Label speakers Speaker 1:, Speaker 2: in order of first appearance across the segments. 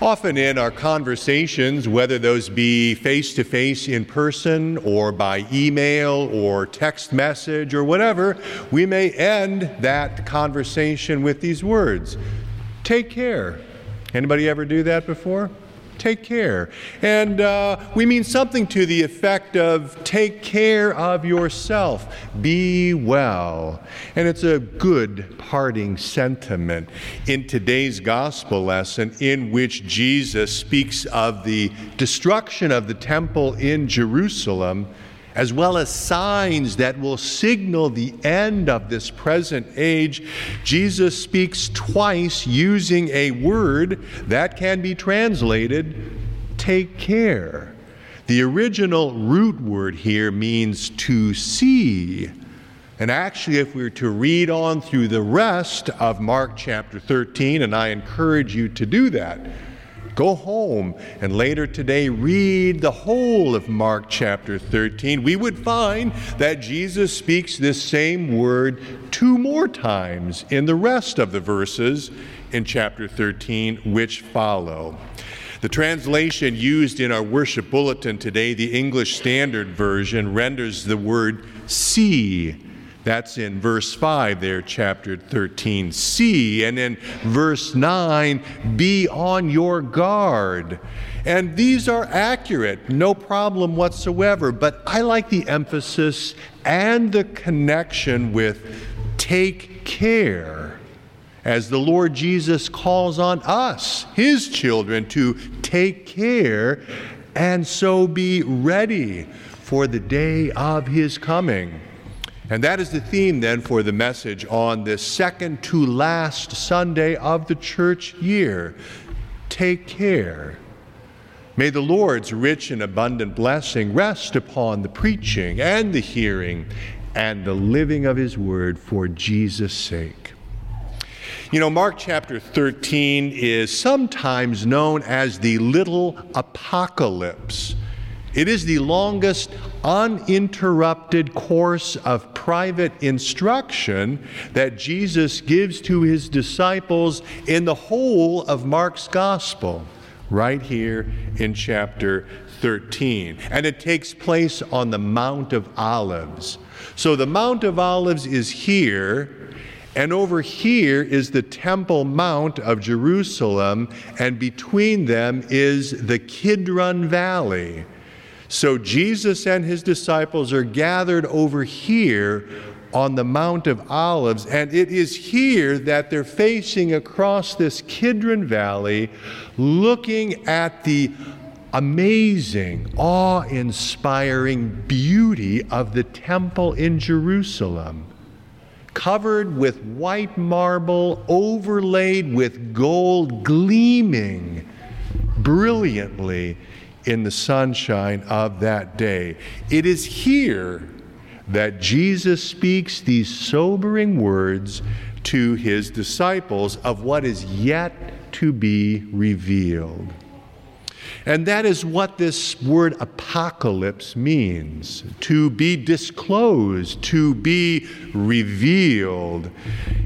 Speaker 1: Often in our conversations, whether those be face to face in person or by email or text message or whatever, we may end that conversation with these words Take care. Anybody ever do that before? Take care. And uh, we mean something to the effect of take care of yourself, be well. And it's a good parting sentiment in today's gospel lesson, in which Jesus speaks of the destruction of the temple in Jerusalem as well as signs that will signal the end of this present age, Jesus speaks twice using a word that can be translated take care. The original root word here means to see. And actually, if we were to read on through the rest of Mark chapter 13, and I encourage you to do that, Go home and later today read the whole of Mark chapter 13. We would find that Jesus speaks this same word two more times in the rest of the verses in chapter 13, which follow. The translation used in our worship bulletin today, the English Standard Version, renders the word see that's in verse 5 there, chapter 13. See, and in verse 9, be on your guard. And these are accurate, no problem whatsoever. But I like the emphasis and the connection with take care as the Lord Jesus calls on us, his children, to take care and so be ready for the day of his coming. And that is the theme then for the message on this second to last Sunday of the church year. Take care. May the Lord's rich and abundant blessing rest upon the preaching and the hearing and the living of his word for Jesus' sake. You know, Mark chapter 13 is sometimes known as the little apocalypse. It is the longest uninterrupted course of private instruction that Jesus gives to his disciples in the whole of Mark's gospel, right here in chapter 13. And it takes place on the Mount of Olives. So the Mount of Olives is here. And over here is the Temple Mount of Jerusalem, and between them is the Kidron Valley. So Jesus and his disciples are gathered over here on the Mount of Olives, and it is here that they're facing across this Kidron Valley, looking at the amazing, awe inspiring beauty of the temple in Jerusalem. Covered with white marble, overlaid with gold, gleaming brilliantly in the sunshine of that day. It is here that Jesus speaks these sobering words to his disciples of what is yet to be revealed. And that is what this word apocalypse means to be disclosed, to be revealed.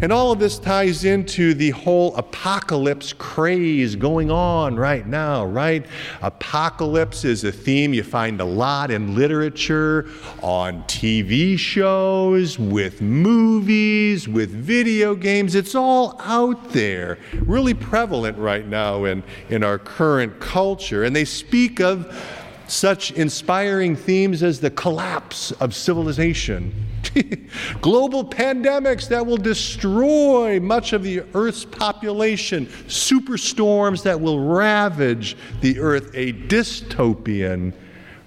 Speaker 1: And all of this ties into the whole apocalypse craze going on right now, right? Apocalypse is a theme you find a lot in literature, on TV shows, with movies, with video games. It's all out there, really prevalent right now in, in our current culture and they speak of such inspiring themes as the collapse of civilization, global pandemics that will destroy much of the Earth's population, superstorms that will ravage the Earth, a dystopian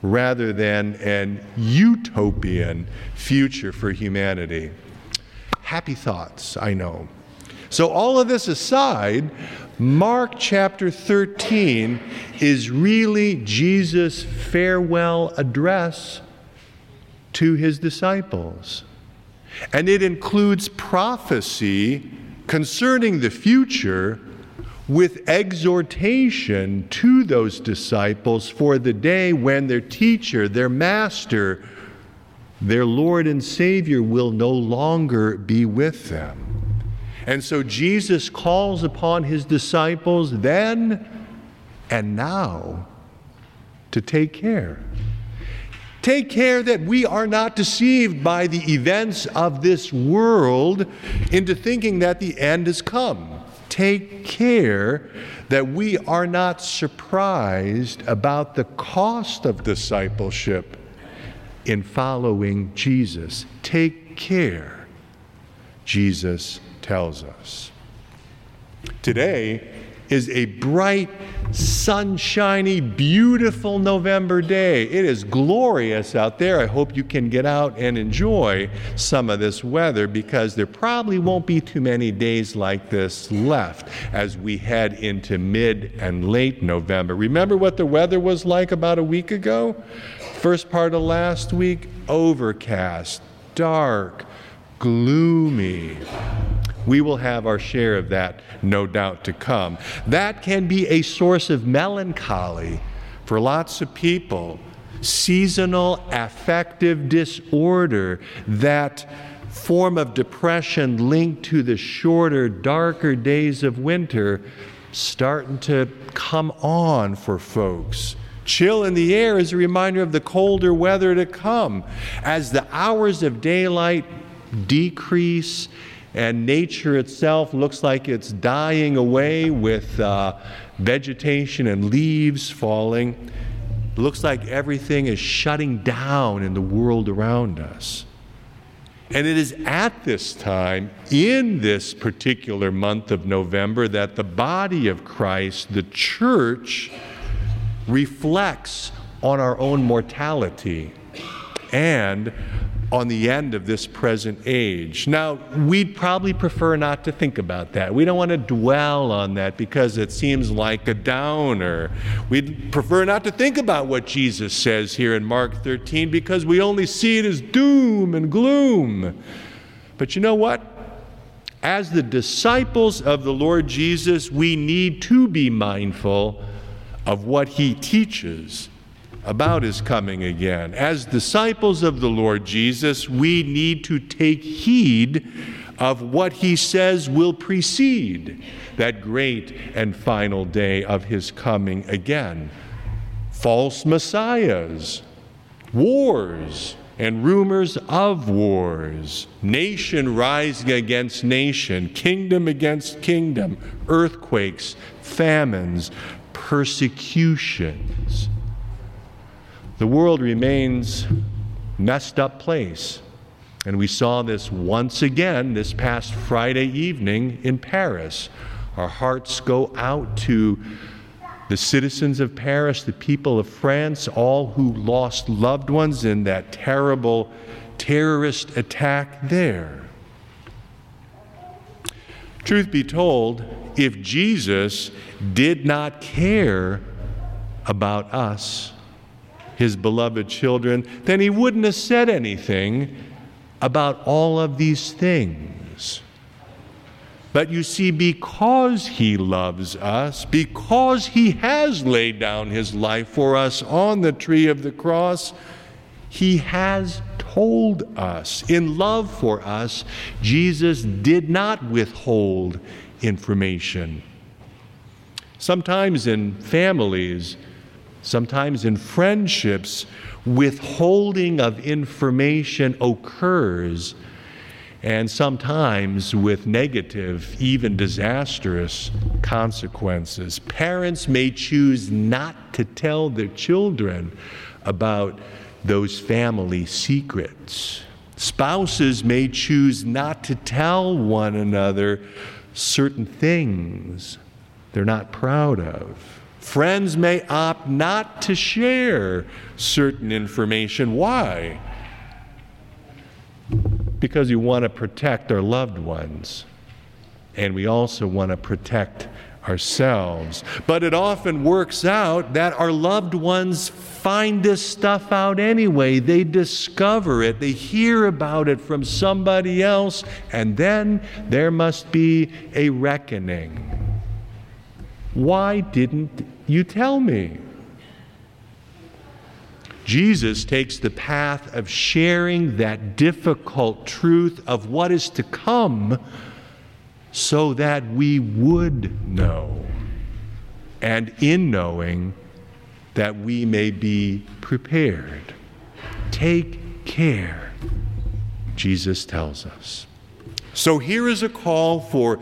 Speaker 1: rather than an utopian future for humanity. Happy thoughts, I know. So, all of this aside, Mark chapter 13 is really Jesus' farewell address to his disciples. And it includes prophecy concerning the future with exhortation to those disciples for the day when their teacher, their master, their Lord and Savior will no longer be with them. And so Jesus calls upon his disciples then and now to take care. Take care that we are not deceived by the events of this world into thinking that the end has come. Take care that we are not surprised about the cost of discipleship in following Jesus. Take care, Jesus tells us. Today is a bright, sunshiny, beautiful November day. It is glorious out there. I hope you can get out and enjoy some of this weather because there probably won't be too many days like this left as we head into mid and late November. Remember what the weather was like about a week ago? First part of last week, overcast, dark, gloomy. We will have our share of that, no doubt, to come. That can be a source of melancholy for lots of people. Seasonal affective disorder, that form of depression linked to the shorter, darker days of winter, starting to come on for folks. Chill in the air is a reminder of the colder weather to come. As the hours of daylight decrease and nature itself looks like it's dying away with uh, vegetation and leaves falling. It looks like everything is shutting down in the world around us. And it is at this time, in this particular month of November, that the body of Christ, the church, reflects on our own mortality and on the end of this present age. Now, we'd probably prefer not to think about that. We don't want to dwell on that because it seems like a downer. We'd prefer not to think about what Jesus says here in Mark 13 because we only see it as doom and gloom. But you know what? As the disciples of the Lord Jesus, we need to be mindful of what he teaches about his coming again. As disciples of the Lord Jesus, we need to take heed of what he says will precede that great and final day of his coming again. False messiahs, wars, and rumors of wars, nation rising against nation, kingdom against kingdom, earthquakes, famines, persecutions the world remains messed up place. And we saw this once again this past Friday evening in Paris. Our hearts go out to the citizens of Paris, the people of France, all who lost loved ones in that terrible terrorist attack there. Truth be told, if Jesus did not care about us, his beloved children, then he wouldn't have said anything about all of these things. But you see, because he loves us, because he has laid down his life for us on the tree of the cross, he has told us. In love for us, Jesus did not withhold information. Sometimes in families, sometimes in friendships, withholding of information occurs, and sometimes with negative, even disastrous consequences. Parents may choose not to tell their children about those family secrets. Spouses may choose not to tell one another certain things they're not proud of. Friends may opt not to share certain information. Why? Because you want to protect our loved ones. And we also want to protect ourselves. But it often works out that our loved ones find this stuff out anyway. They discover it, they hear about it from somebody else, and then there must be a reckoning. Why didn't you tell me? Jesus takes the path of sharing that difficult truth of what is to come so that we would know, and in knowing, that we may be prepared. Take care, Jesus tells us. So here is a call for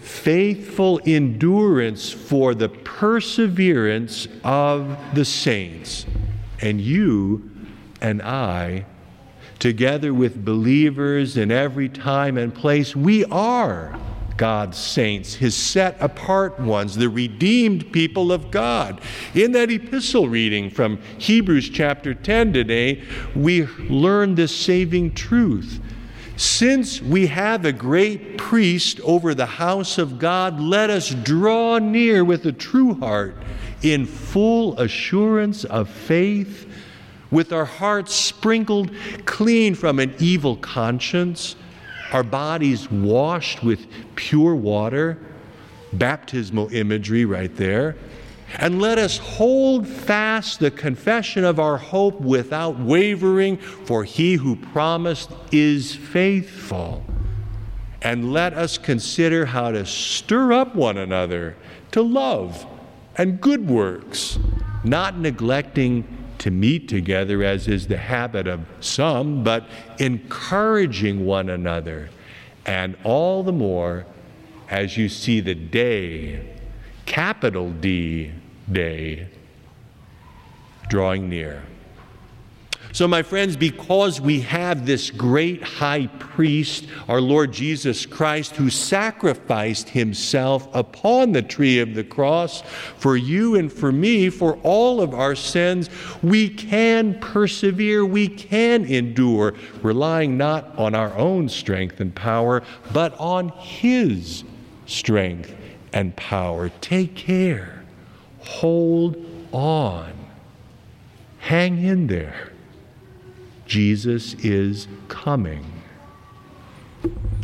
Speaker 1: faithful endurance for the perseverance of the saints. And you and I, together with believers in every time and place, we are God's saints, his set apart ones, the redeemed people of God. In that epistle reading from Hebrews chapter 10 today, we learn this saving truth. Since we have a great priest over the house of God, let us draw near with a true heart in full assurance of faith, with our hearts sprinkled clean from an evil conscience our bodies washed with pure water, baptismal imagery right there. And let us hold fast the confession of our hope without wavering, for he who promised is faithful. And let us consider how to stir up one another to love and good works, not neglecting to meet together, as is the habit of some, but encouraging one another, and all the more as you see the day, capital D, day, drawing near. So, my friends, because we have this great high priest, our Lord Jesus Christ, who sacrificed himself upon the tree of the cross for you and for me, for all of our sins, we can persevere, we can endure, relying not on our own strength and power, but on his strength and power. Take care, hold on, hang in there. Jesus is coming.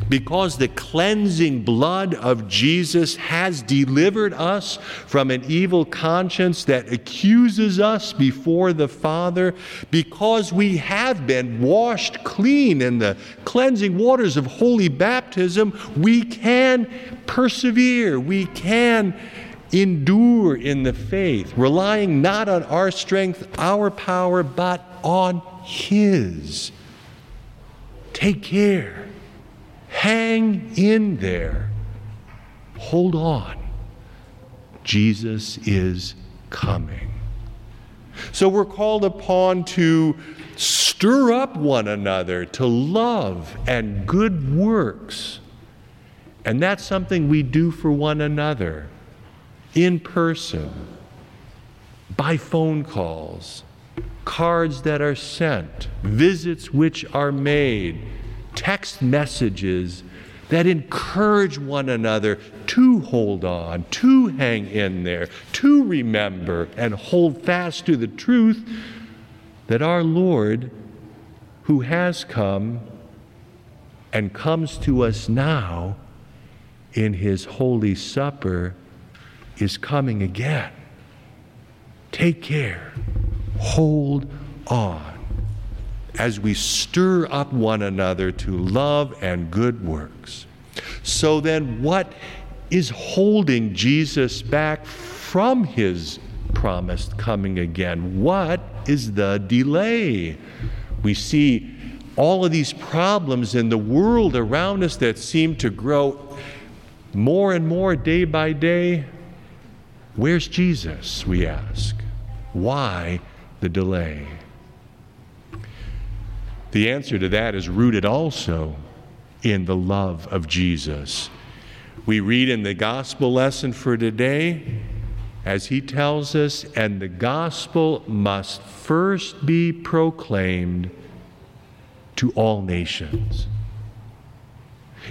Speaker 1: Because the cleansing blood of Jesus has delivered us from an evil conscience that accuses us before the Father, because we have been washed clean in the cleansing waters of holy baptism, we can persevere, we can endure in the faith, relying not on our strength, our power, but on his. Take care. Hang in there. Hold on. Jesus is coming. So we're called upon to stir up one another to love and good works. And that's something we do for one another in person, by phone calls, cards that are sent, visits which are made, text messages that encourage one another to hold on, to hang in there, to remember and hold fast to the truth that our Lord, who has come and comes to us now in his holy supper, is coming again. Take care hold on as we stir up one another to love and good works. So then, what is holding Jesus back from his promised coming again? What is the delay? We see all of these problems in the world around us that seem to grow more and more day by day. Where's Jesus, we ask? Why the delay? The answer to that is rooted also in the love of Jesus. We read in the gospel lesson for today, as he tells us, and the gospel must first be proclaimed to all nations.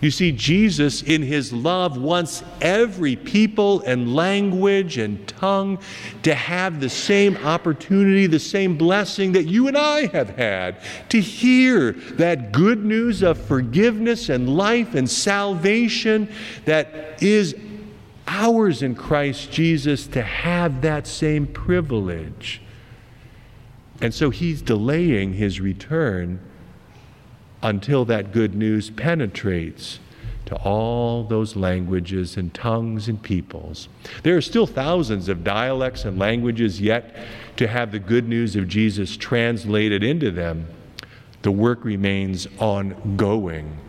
Speaker 1: You see, Jesus, in his love, wants every people and language and tongue to have the same opportunity, the same blessing that you and I have had to hear that good news of forgiveness and life and salvation that is ours in Christ Jesus to have that same privilege. And so he's delaying his return until that good news penetrates to all those languages and tongues and peoples. There are still thousands of dialects and languages yet to have the good news of Jesus translated into them. The work remains ongoing.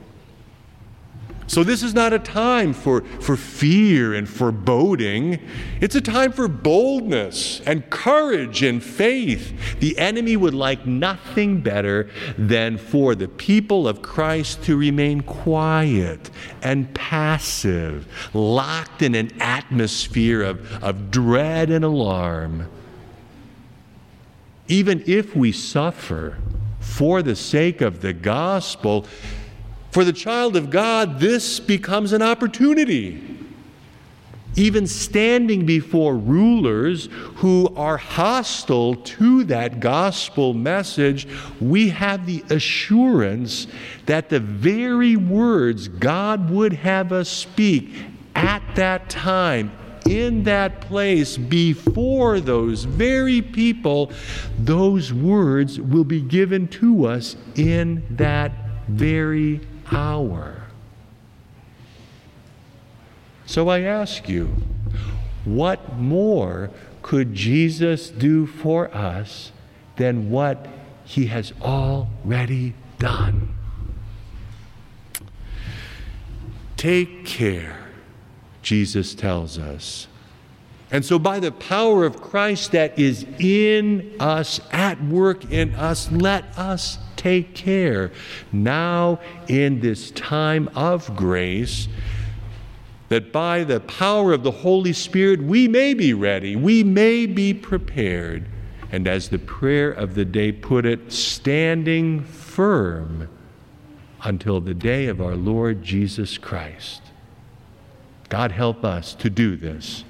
Speaker 1: So, this is not a time for, for fear and foreboding. It's a time for boldness and courage and faith. The enemy would like nothing better than for the people of Christ to remain quiet and passive, locked in an atmosphere of, of dread and alarm. Even if we suffer for the sake of the gospel, for the child of God, this becomes an opportunity. Even standing before rulers who are hostile to that gospel message, we have the assurance that the very words God would have us speak at that time, in that place, before those very people, those words will be given to us in that very hour. So I ask you, what more could Jesus do for us than what he has already done? Take care, Jesus tells us. And so, by the power of Christ that is in us, at work in us, let us take care now in this time of grace that by the power of the Holy Spirit we may be ready, we may be prepared, and as the prayer of the day put it, standing firm until the day of our Lord Jesus Christ. God help us to do this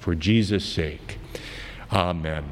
Speaker 1: for Jesus' sake. Amen.